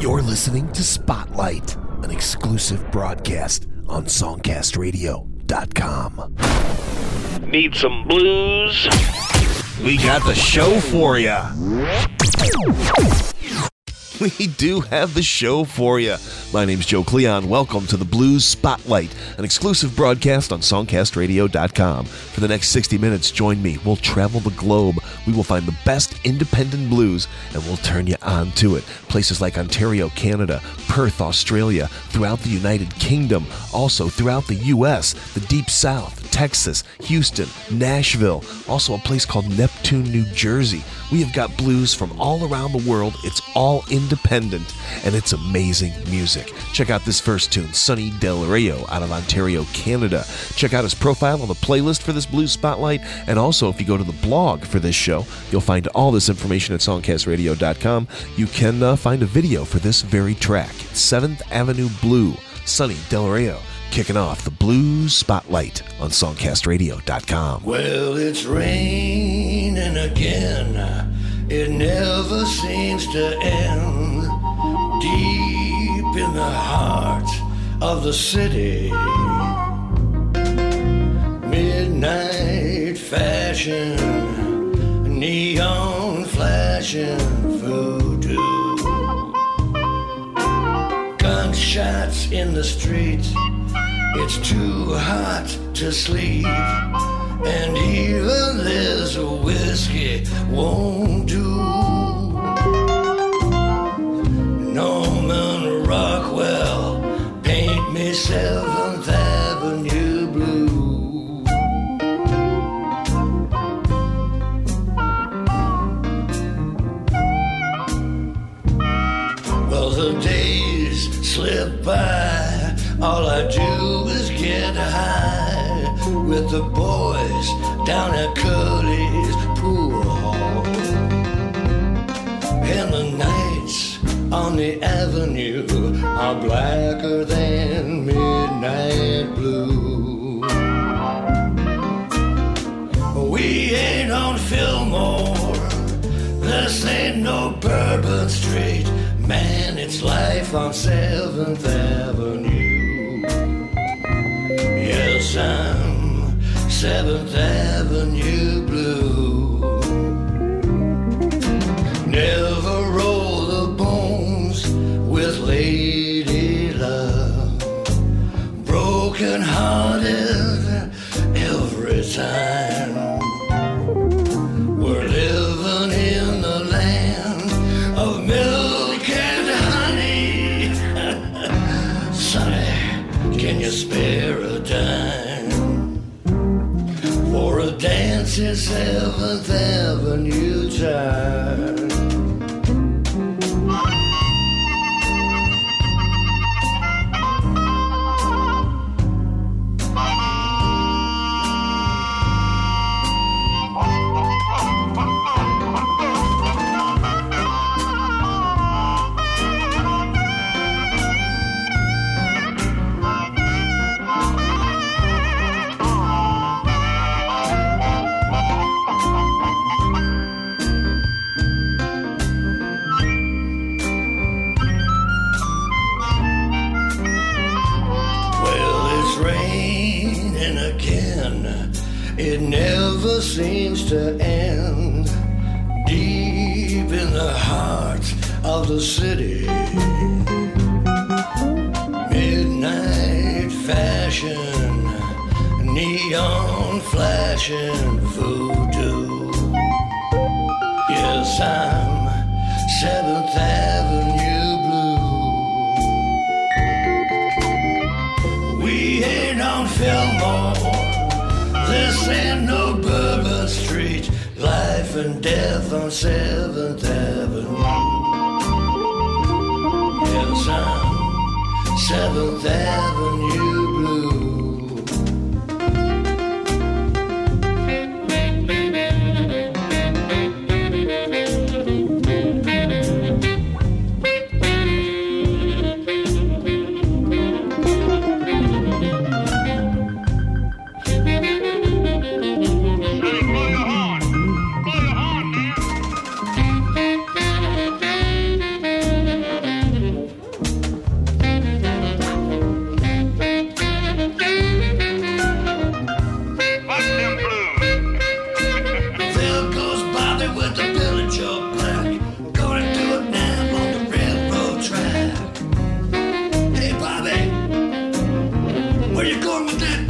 You're listening to Spotlight, an exclusive broadcast on SongcastRadio.com. Need some blues? We got the show for you. We do have the show for you. My name's Joe Cleon. Welcome to the Blues Spotlight, an exclusive broadcast on SongcastRadio.com. For the next 60 minutes, join me. We'll travel the globe. We will find the best independent blues and we'll turn you on to it. Places like Ontario, Canada, Perth, Australia, throughout the United Kingdom, also throughout the U.S., the Deep South, Texas, Houston, Nashville, also a place called Neptune, New Jersey. We have got blues from all around the world. It's all independent and it's amazing music. Check out this first tune, Sonny Del Rio out of Ontario, Canada. Check out his profile on the playlist for this blues spotlight. And also, if you go to the blog for this show, you'll find all this information at songcastradio.com. You can uh, find a video for this very track, 7th Avenue Blue, Sonny Del Rio kicking off the Blues Spotlight on SongcastRadio.com. Well, it's raining again. It never seems to end. Deep in the heart of the city. Midnight fashion, neon flashing voodoo. Gunshots in the streets. It's too hot to sleep, and even this whiskey won't do. The boys down at Curly's pool hall. And the nights on the avenue are blacker than midnight blue. We ain't on Fillmore. This ain't no Bourbon Street. Man, it's life on 7th Avenue. Yes, I'm 7th Avenue Blue. Never roll the bones with Lady Love. Broken hearted every time. In Seventh Avenue time? To end. Deep in the heart of the city. Midnight fashion, neon flashing voodoo. Yes, I'm 7th Avenue Blue. We ain't on Fillmore. This ain't. And death on 7th Avenue. Yes, I'm 7th Avenue You're going to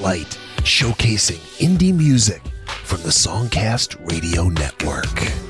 Spotlight, showcasing indie music from the Songcast Radio Network.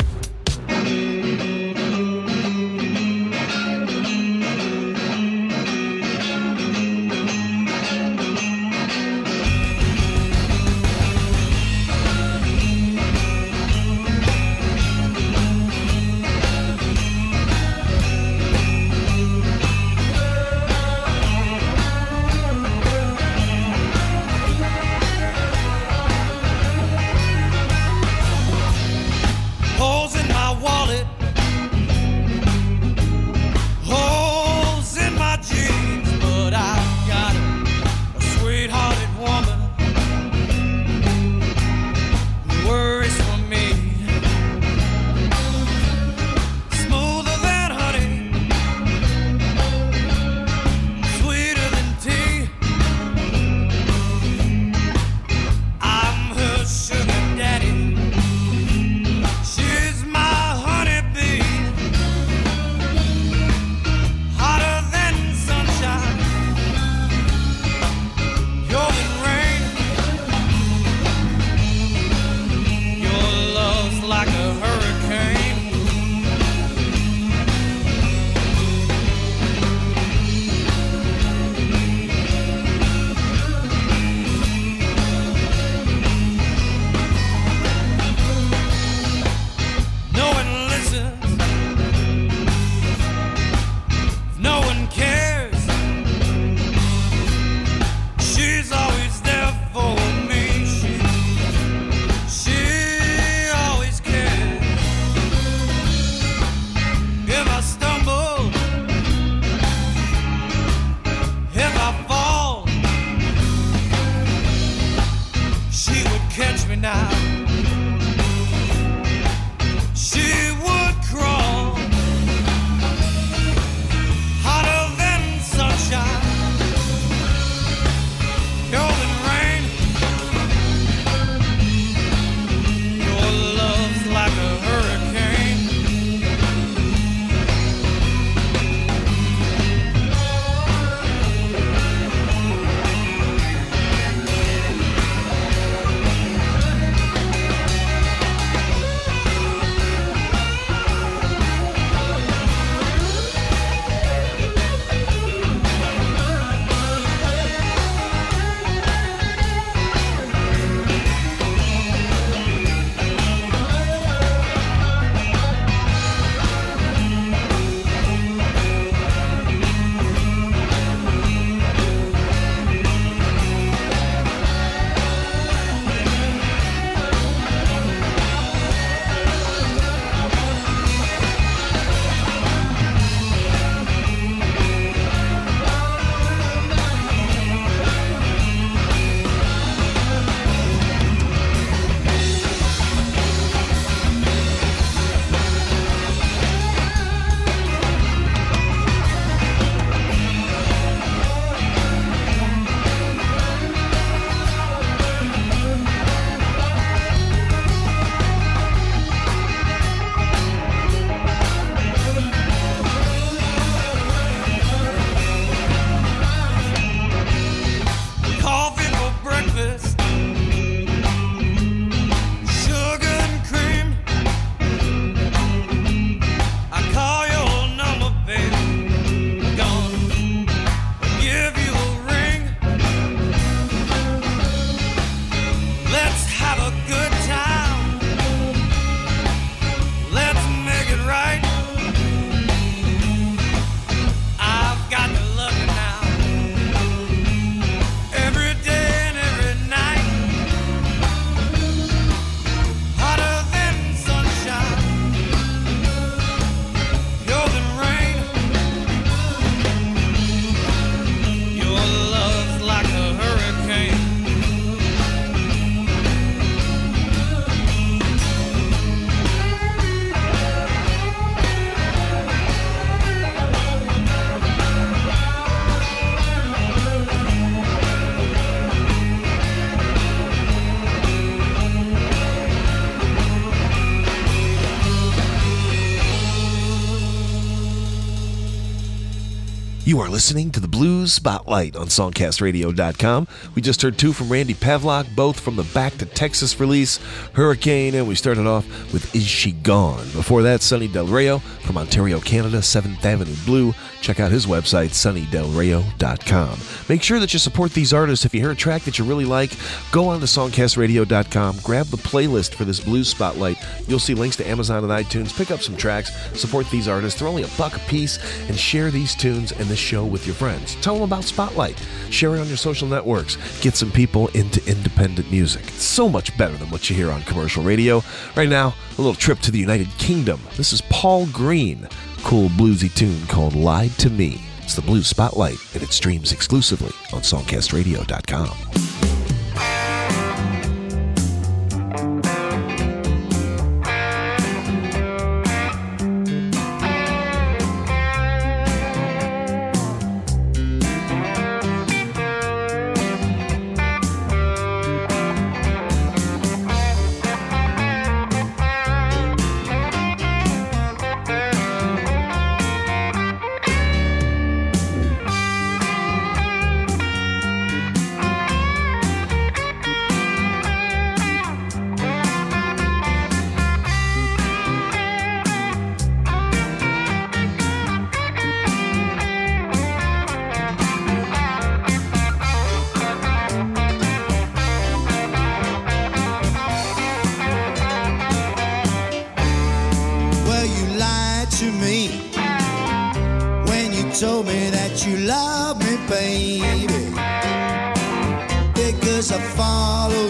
You are listening to the Blues Spotlight on SongcastRadio.com. We just heard two from Randy Pavlock, both from the Back to Texas release, Hurricane, and we started off with Is She Gone? Before that, Sonny Del Rio from Ontario, Canada, 7th Avenue Blue. Check out his website, sonnydelrio.com. Make sure that you support these artists. If you hear a track that you really like, go on to SongcastRadio.com, grab the playlist for this Blues Spotlight. You'll see links to Amazon and iTunes. Pick up some tracks, support these artists. They're only a buck a piece, and share these tunes and this show with your friends. Tell them about Spotlight. Share it on your social networks. Get some people into independent music. It's so much better than what you hear on commercial radio. Right now, a little trip to the United Kingdom. This is Paul Green, cool bluesy tune called Lied to Me. It's the Blues Spotlight, and it streams exclusively on SongcastRadio.com.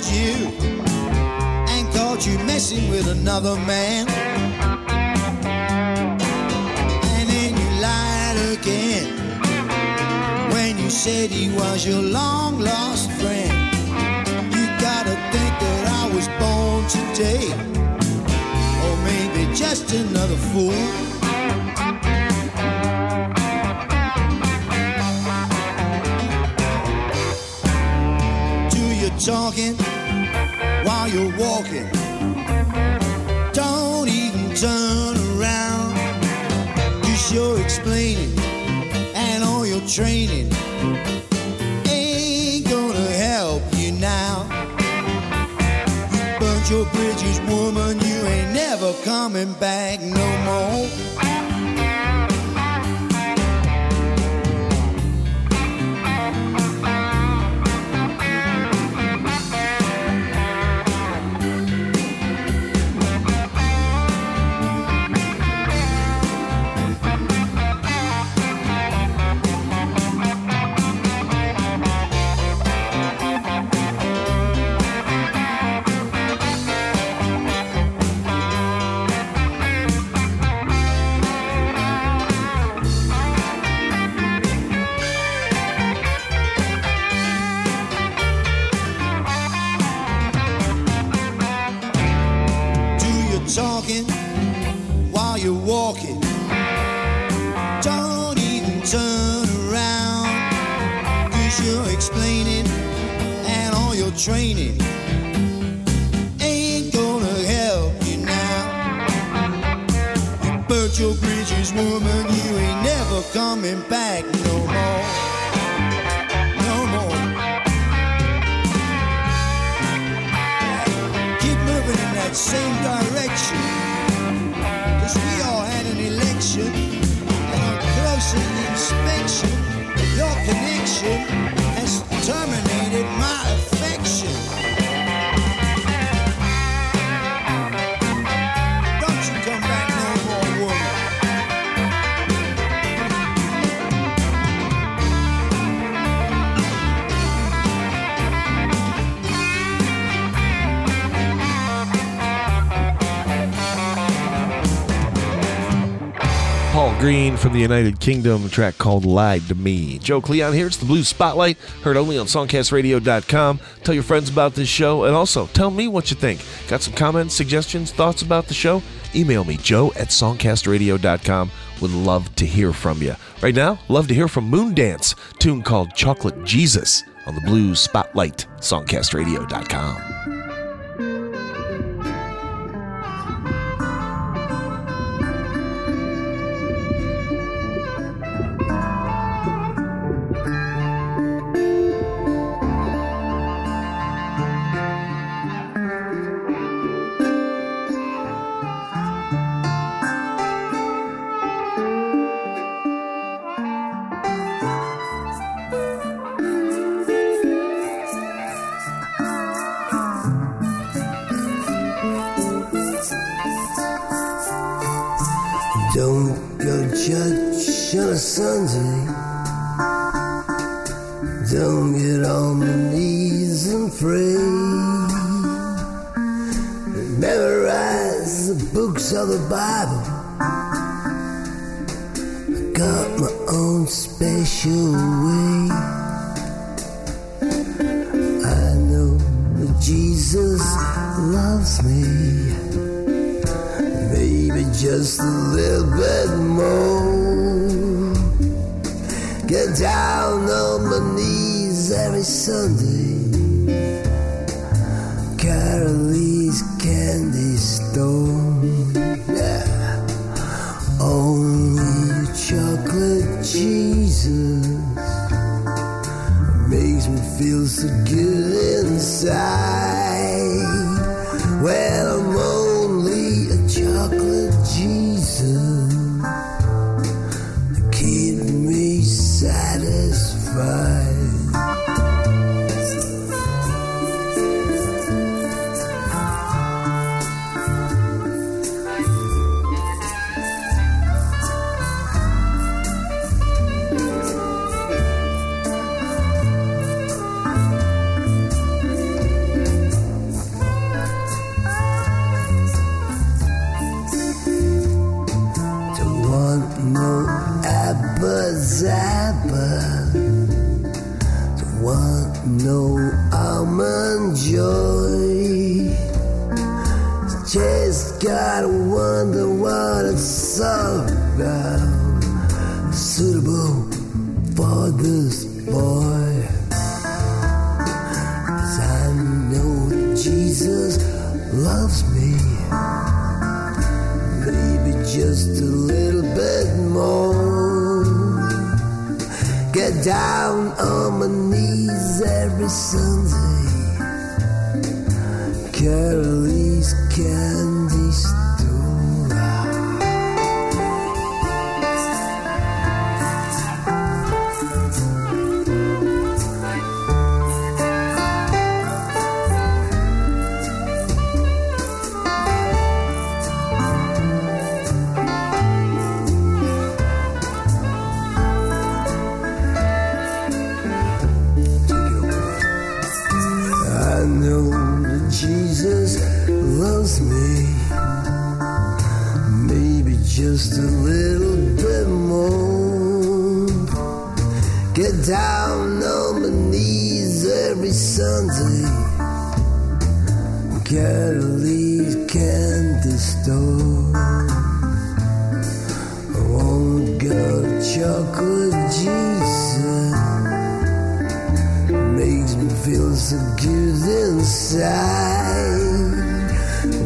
followed you and caught you messing with another man. And then you lied again when you said he was your long lost friend. You gotta think that I was born today or maybe just another fool. Talking while you're walking. Don't even turn around. Cause you're explaining and all your training ain't gonna help you now. You burnt your bridges, woman. You ain't never coming back no more. Training ain't gonna help you now. Burnt your bridges, woman. You ain't never coming back no more. No more. keep moving in that same direction. Cause we all had an election, and on closer inspection, your connection has terminated my Green from the United Kingdom, track called Lied to Me. Joe Cleon here. It's the Blues Spotlight, heard only on SongcastRadio.com. Tell your friends about this show, and also tell me what you think. Got some comments, suggestions, thoughts about the show? Email me, joe at SongcastRadio.com. Would love to hear from you. Right now, love to hear from Moondance, tune called Chocolate Jesus on the Blues Spotlight, SongcastRadio.com.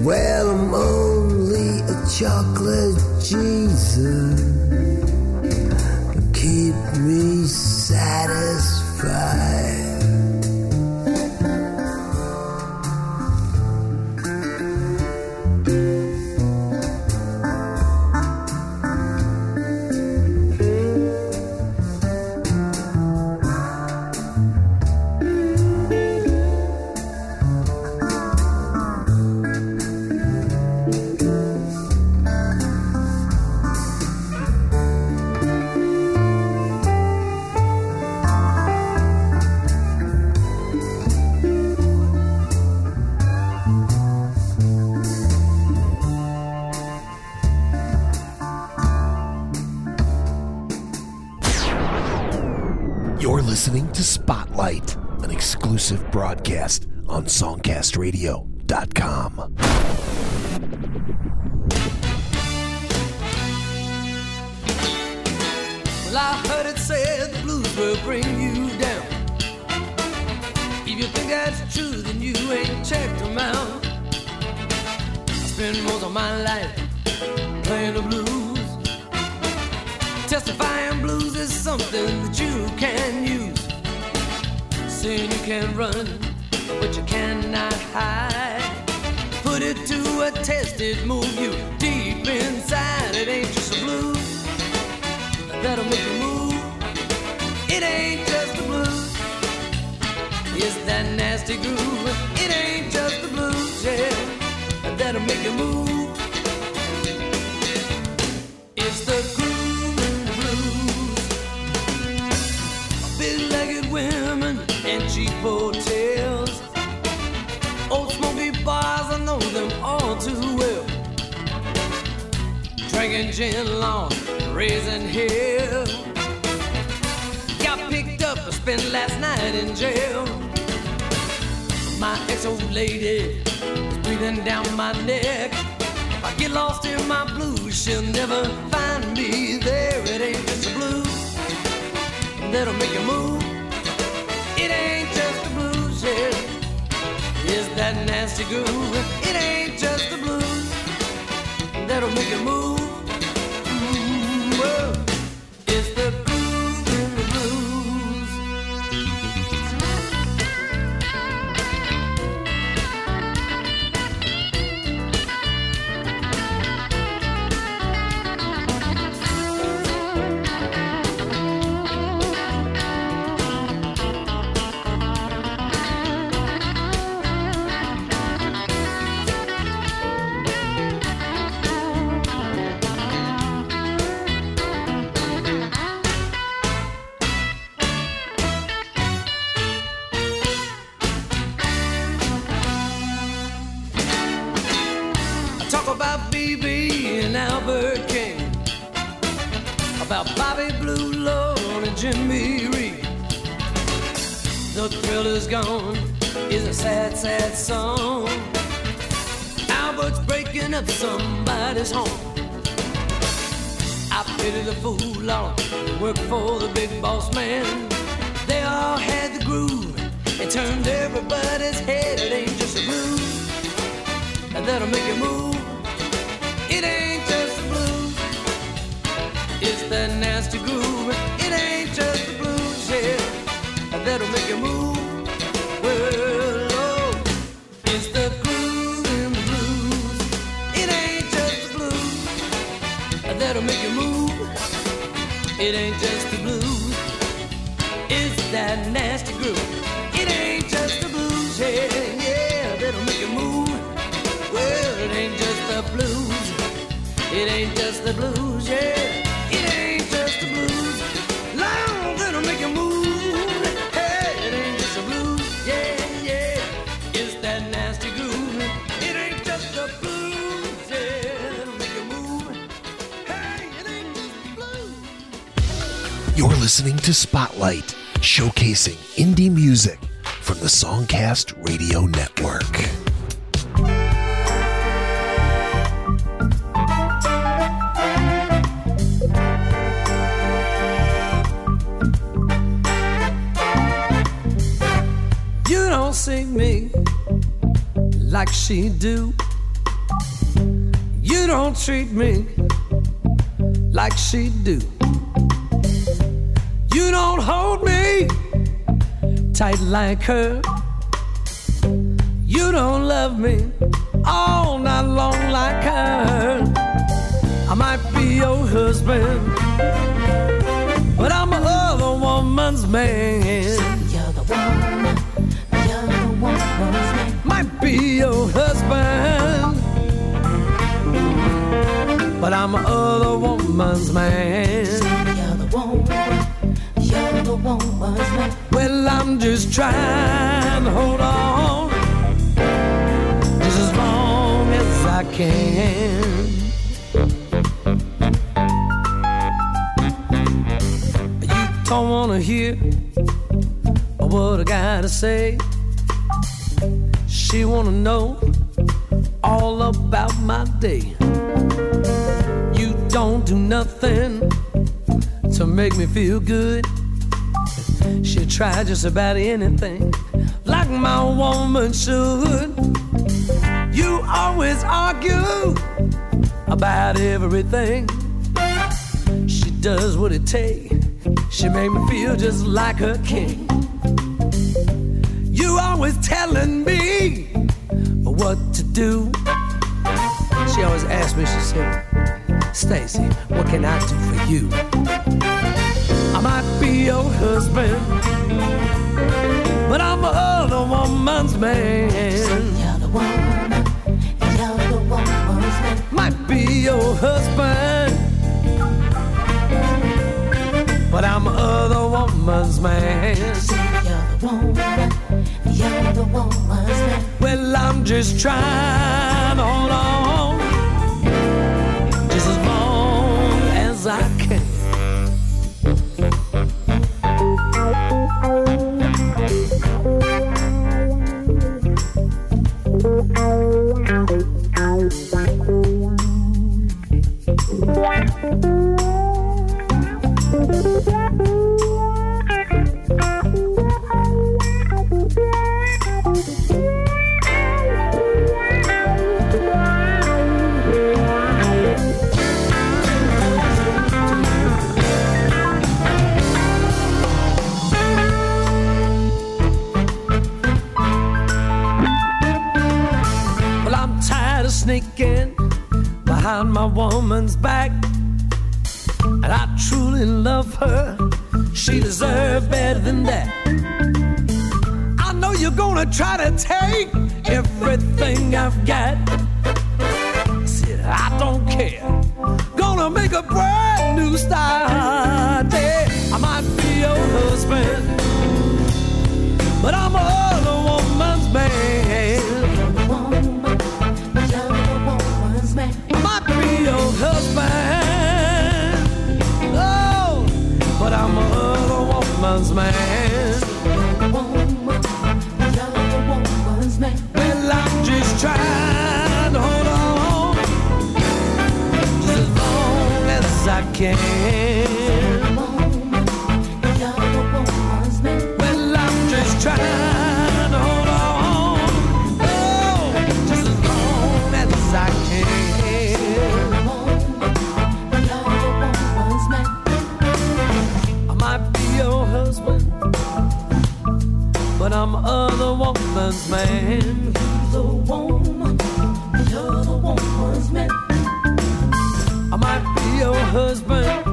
Well, I'm only a chocolate Jesus. Keep me satisfied. Radio. high. Gin along Raising Hill. Got picked up and spent last night in jail. My ex-old lady is breathing down my neck. If I get lost in my blues, she'll never find me there. It ain't just the blues that'll make you move. It ain't just the blues, yeah. It's that nasty groove. It ain't just the blues that'll make you move. Pity the fool on work for the big boss man. They all had the groove. It turned everybody's head. It ain't just a groove that'll make you move. It ain't just the blues, it's that nasty groove. Blues, yeah. It ain't just the blues. Long that'll make move. Hey, it ain't just the blues, yeah, yeah. It's that nasty groove. It ain't just the blues, yeah. Make move. Hey, it ain't just the blues. You're listening to Spotlight, showcasing indie music from the Songcast Radio Network. She do. You don't treat me like she do. You don't hold me tight like her. You don't love me all night long like her. I might be your husband, but I'm a woman's man. Other woman's man. Well, I'm just trying to hold on just as long as I can. You don't wanna hear what I gotta say. She wanna know all about my day. Do nothing to make me feel good. She'll try just about anything, like my woman should. You always argue about everything. She does what it takes. She make me feel just like a king. You always telling me what to do. She always asks me, she said, Stacy, what can I do for you? I might be your husband, but I'm a other woman's man. Might be your husband, but I'm a other woman's man. Well, I'm just trying to hold on I'm other woman's man. I might be your husband,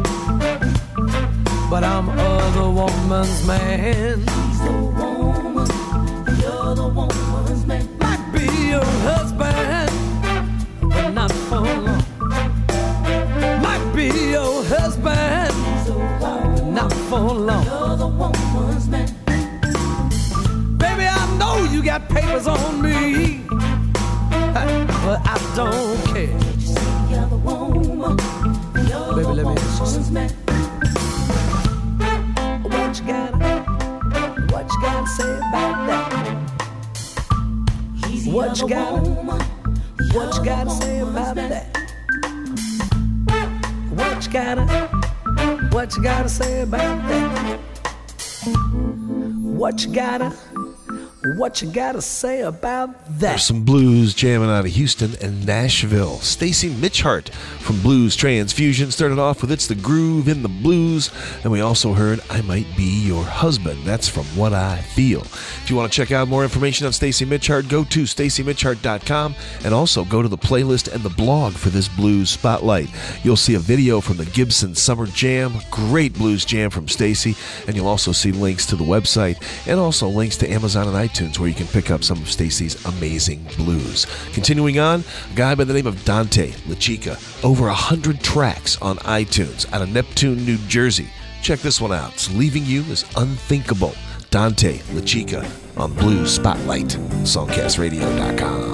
but I'm other woman's man. Might be your husband, but not for long. Might be your husband, not for long. You got papers on me, but I don't care. Baby, let me. What you gotta, what you gotta say about that? What you gotta, what you gotta say about that? What you gotta, what you gotta say about that? What you gotta, what you gotta say about that? There's some blues jamming out of Houston and Nashville. Stacy Mitchhart from Blues Transfusion started off with It's the Groove in the Blues, and we also heard I Might Be Your Husband. That's from What I Feel. If you want to check out more information on Stacy Mitchhart, go to stacymitchhart.com and also go to the playlist and the blog for this blues spotlight. You'll see a video from the Gibson Summer Jam, great blues jam from Stacy, and you'll also see links to the website and also links to Amazon and iTunes where you can pick up some of Stacy's amazing blues. Continuing on, a guy by the name of Dante Lachica, over a hundred tracks on iTunes out of Neptune, New Jersey. Check this one out. It's Leaving You is Unthinkable. Dante Lachica on Blues Spotlight, songcastradio.com.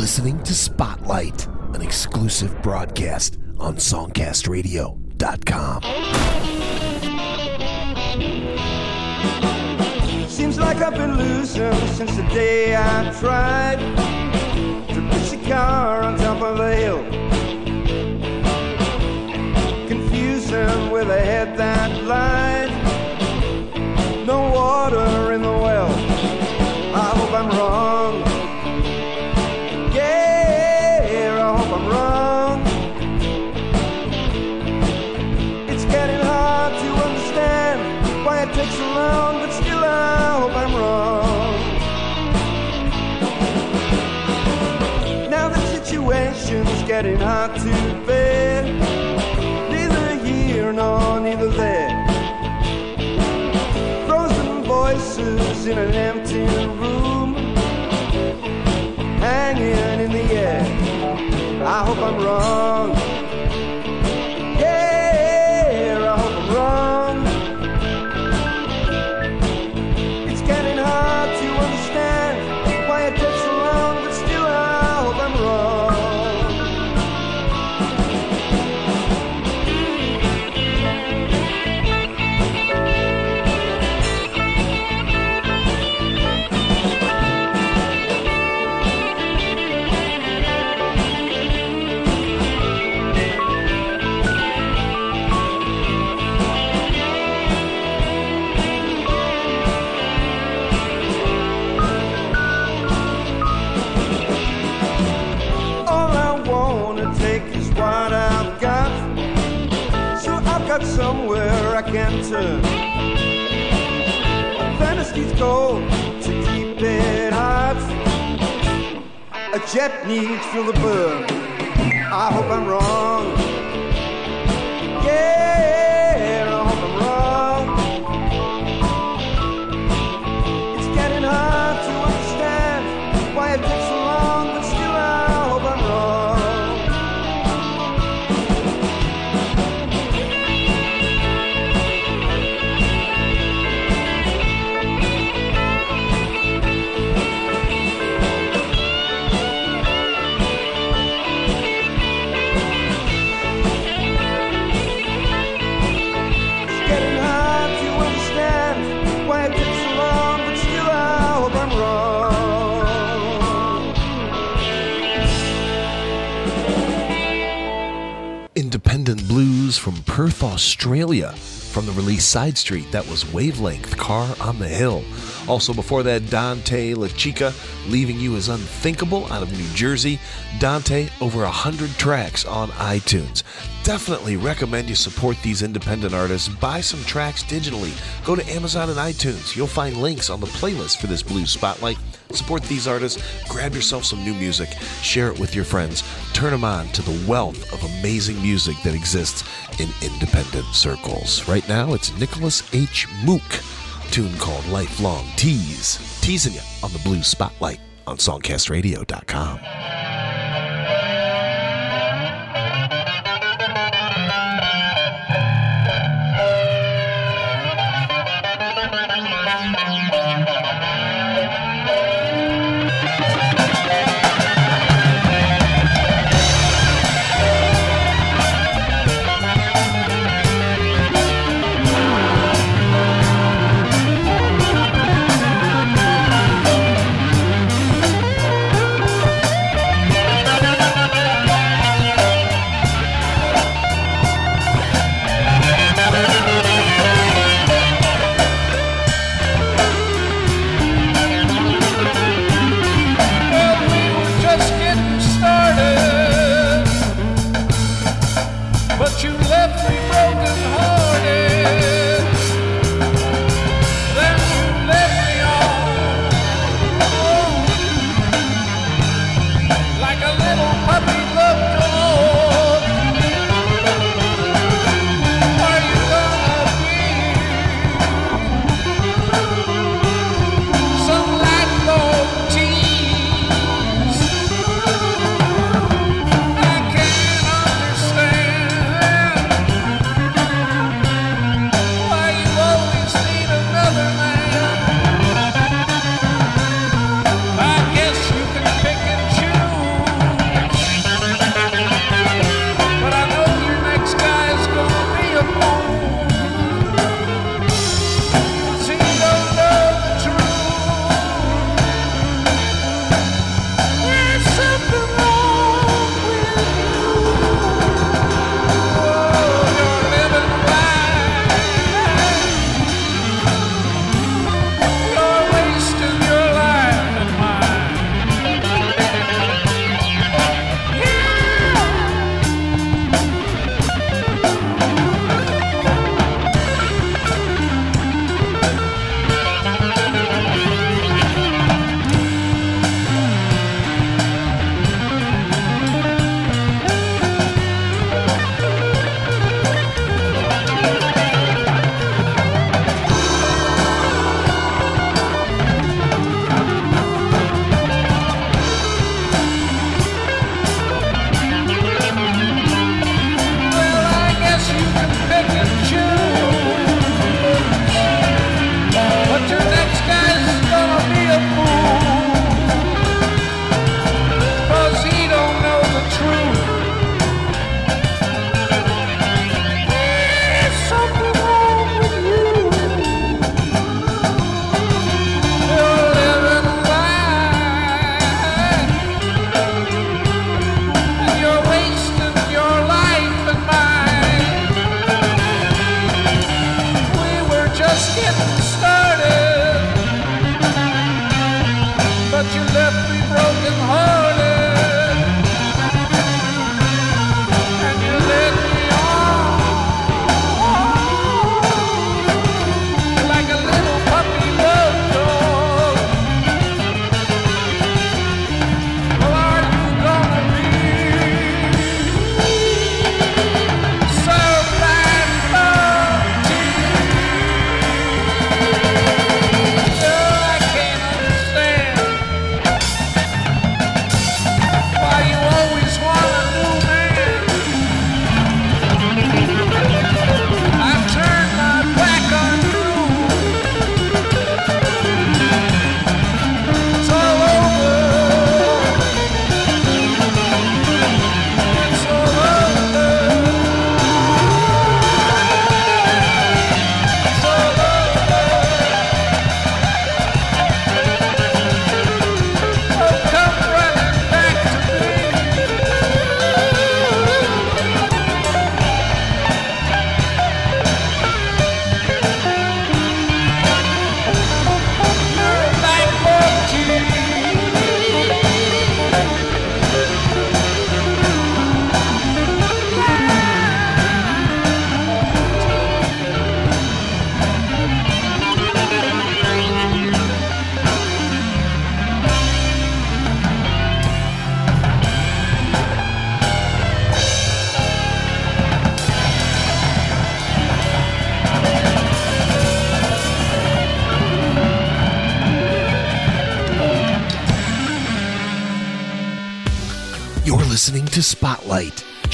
listening to Spotlight, an exclusive broadcast on SongcastRadio.com. Seems like I've been losing since the day I tried to push a car on top of a hill. Confusing with a head that lied. In an empty room, hanging in the air. I hope I'm wrong. Can turn. Fantasy's cold to keep it hot. A jet needs fuel to burn. I hope I'm wrong. Perth, Australia. From the release Side Street, that was Wavelength, Car on the Hill. Also before that, Dante Lachica, Leaving You is Unthinkable out of New Jersey. Dante, over a hundred tracks on iTunes. Definitely recommend you support these independent artists. Buy some tracks digitally. Go to Amazon and iTunes. You'll find links on the playlist for this Blue Spotlight. Support these artists, grab yourself some new music, share it with your friends, turn them on to the wealth of amazing music that exists in independent circles. Right now, it's Nicholas H. Mook, tune called Lifelong Tease, teasing you on the Blue Spotlight on SongcastRadio.com.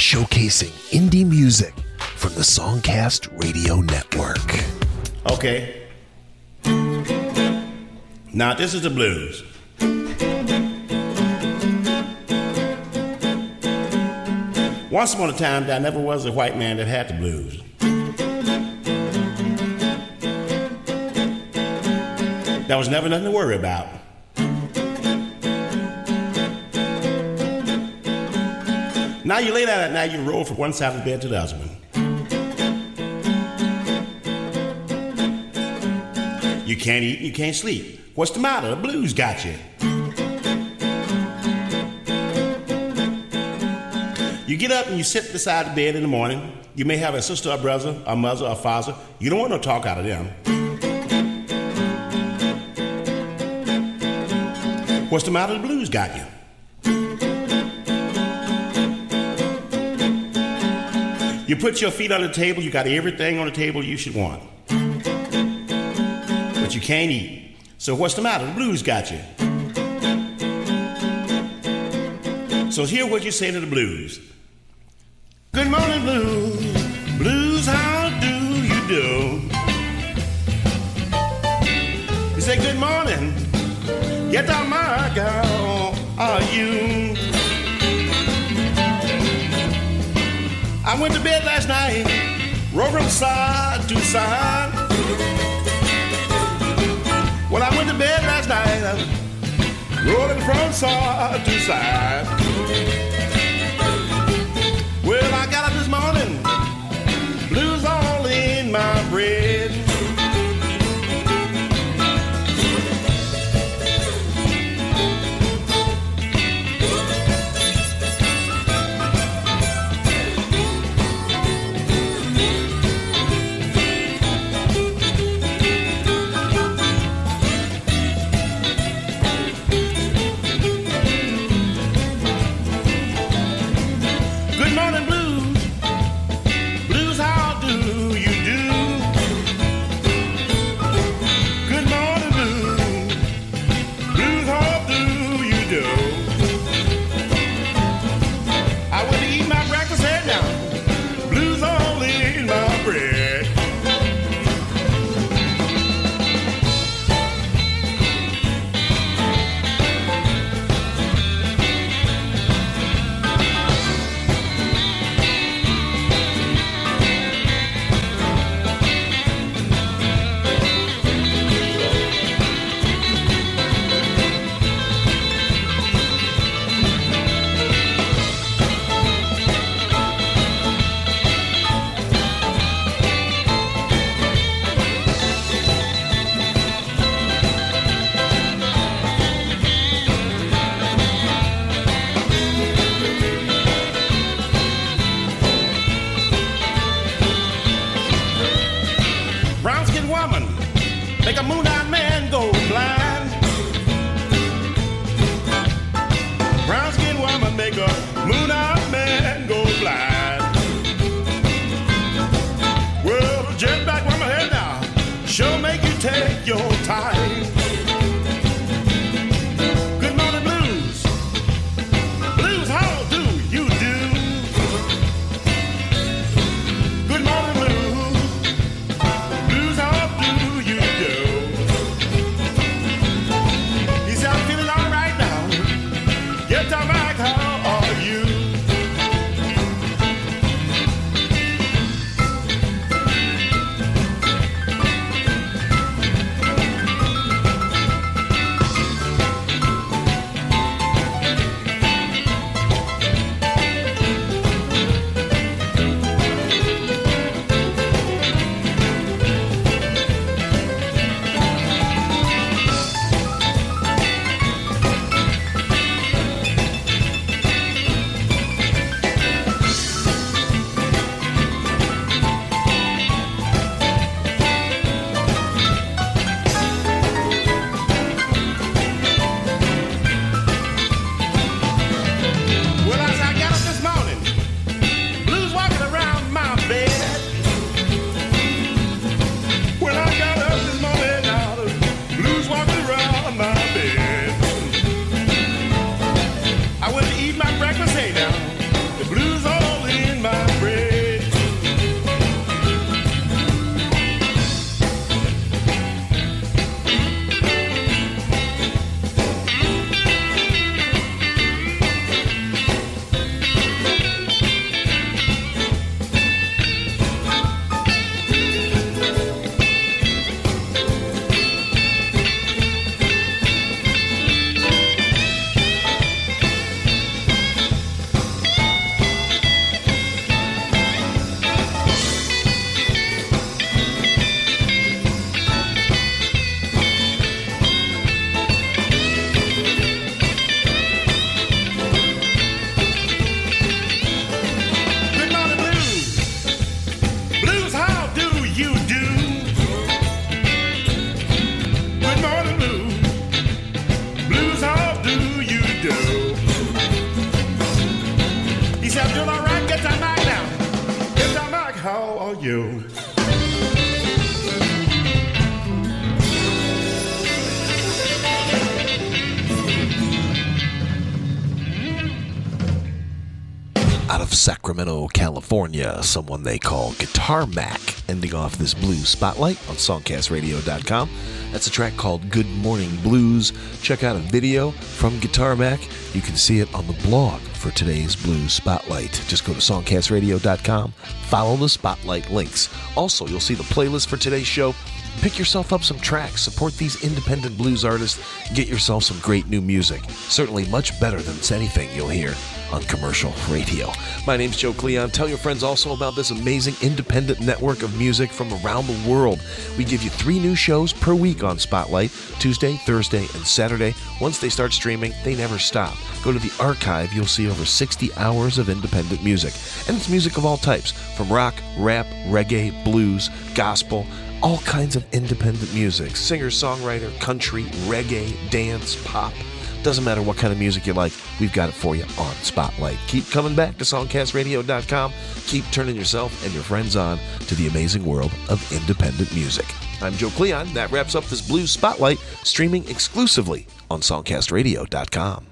showcasing indie music from the Songcast Radio Network. Okay. Now, this is the blues. Once upon a time, there never was a white man that had the blues. There was never nothing to worry about. Now you lay down at night, you roll from one side of the bed to the other one. You can't eat, you can't sleep. What's the matter? The blues got you. You get up and you sit beside the bed in the morning. You may have a sister, a brother, a mother, a father. You don't want no talk out of them. What's the matter? The blues got you. You put your feet on the table, you got everything on the table you should want. But you can't eat. So what's the matter? The blues got you. So hear what you say to the blues. Good morning, blues. Blues, how do you do? You say good morning. Get down, my girl. Are you? I went to bed last night, rolled from side to side. When I went to bed last night, rolling from side to side. California, someone they call Guitar Mac, ending off this blues spotlight on songcastradio.com. That's a track called Good Morning Blues. Check out a video from Guitar Mac. You can see it on the blog for today's blues spotlight. Just go to songcastradio.com, follow the spotlight links. Also, you'll see the playlist for today's show Pick yourself up some tracks, support these independent blues artists, get yourself some great new music. Certainly much better than anything you'll hear on commercial radio. My name's Joe Cleon. Tell your friends also about this amazing independent network of music from around the world. We give you three new shows per week on Spotlight Tuesday, Thursday, and Saturday. Once they start streaming, they never stop. Go to the archive, you'll see over 60 hours of independent music. And it's music of all types from rock, rap, reggae, blues, gospel all kinds of independent music singer, songwriter, country, reggae, dance, pop. Doesn't matter what kind of music you like, we've got it for you on Spotlight. Keep coming back to songcastradio.com. Keep turning yourself and your friends on to the amazing world of independent music. I'm Joe Cleon. That wraps up this Blues Spotlight, streaming exclusively on songcastradio.com.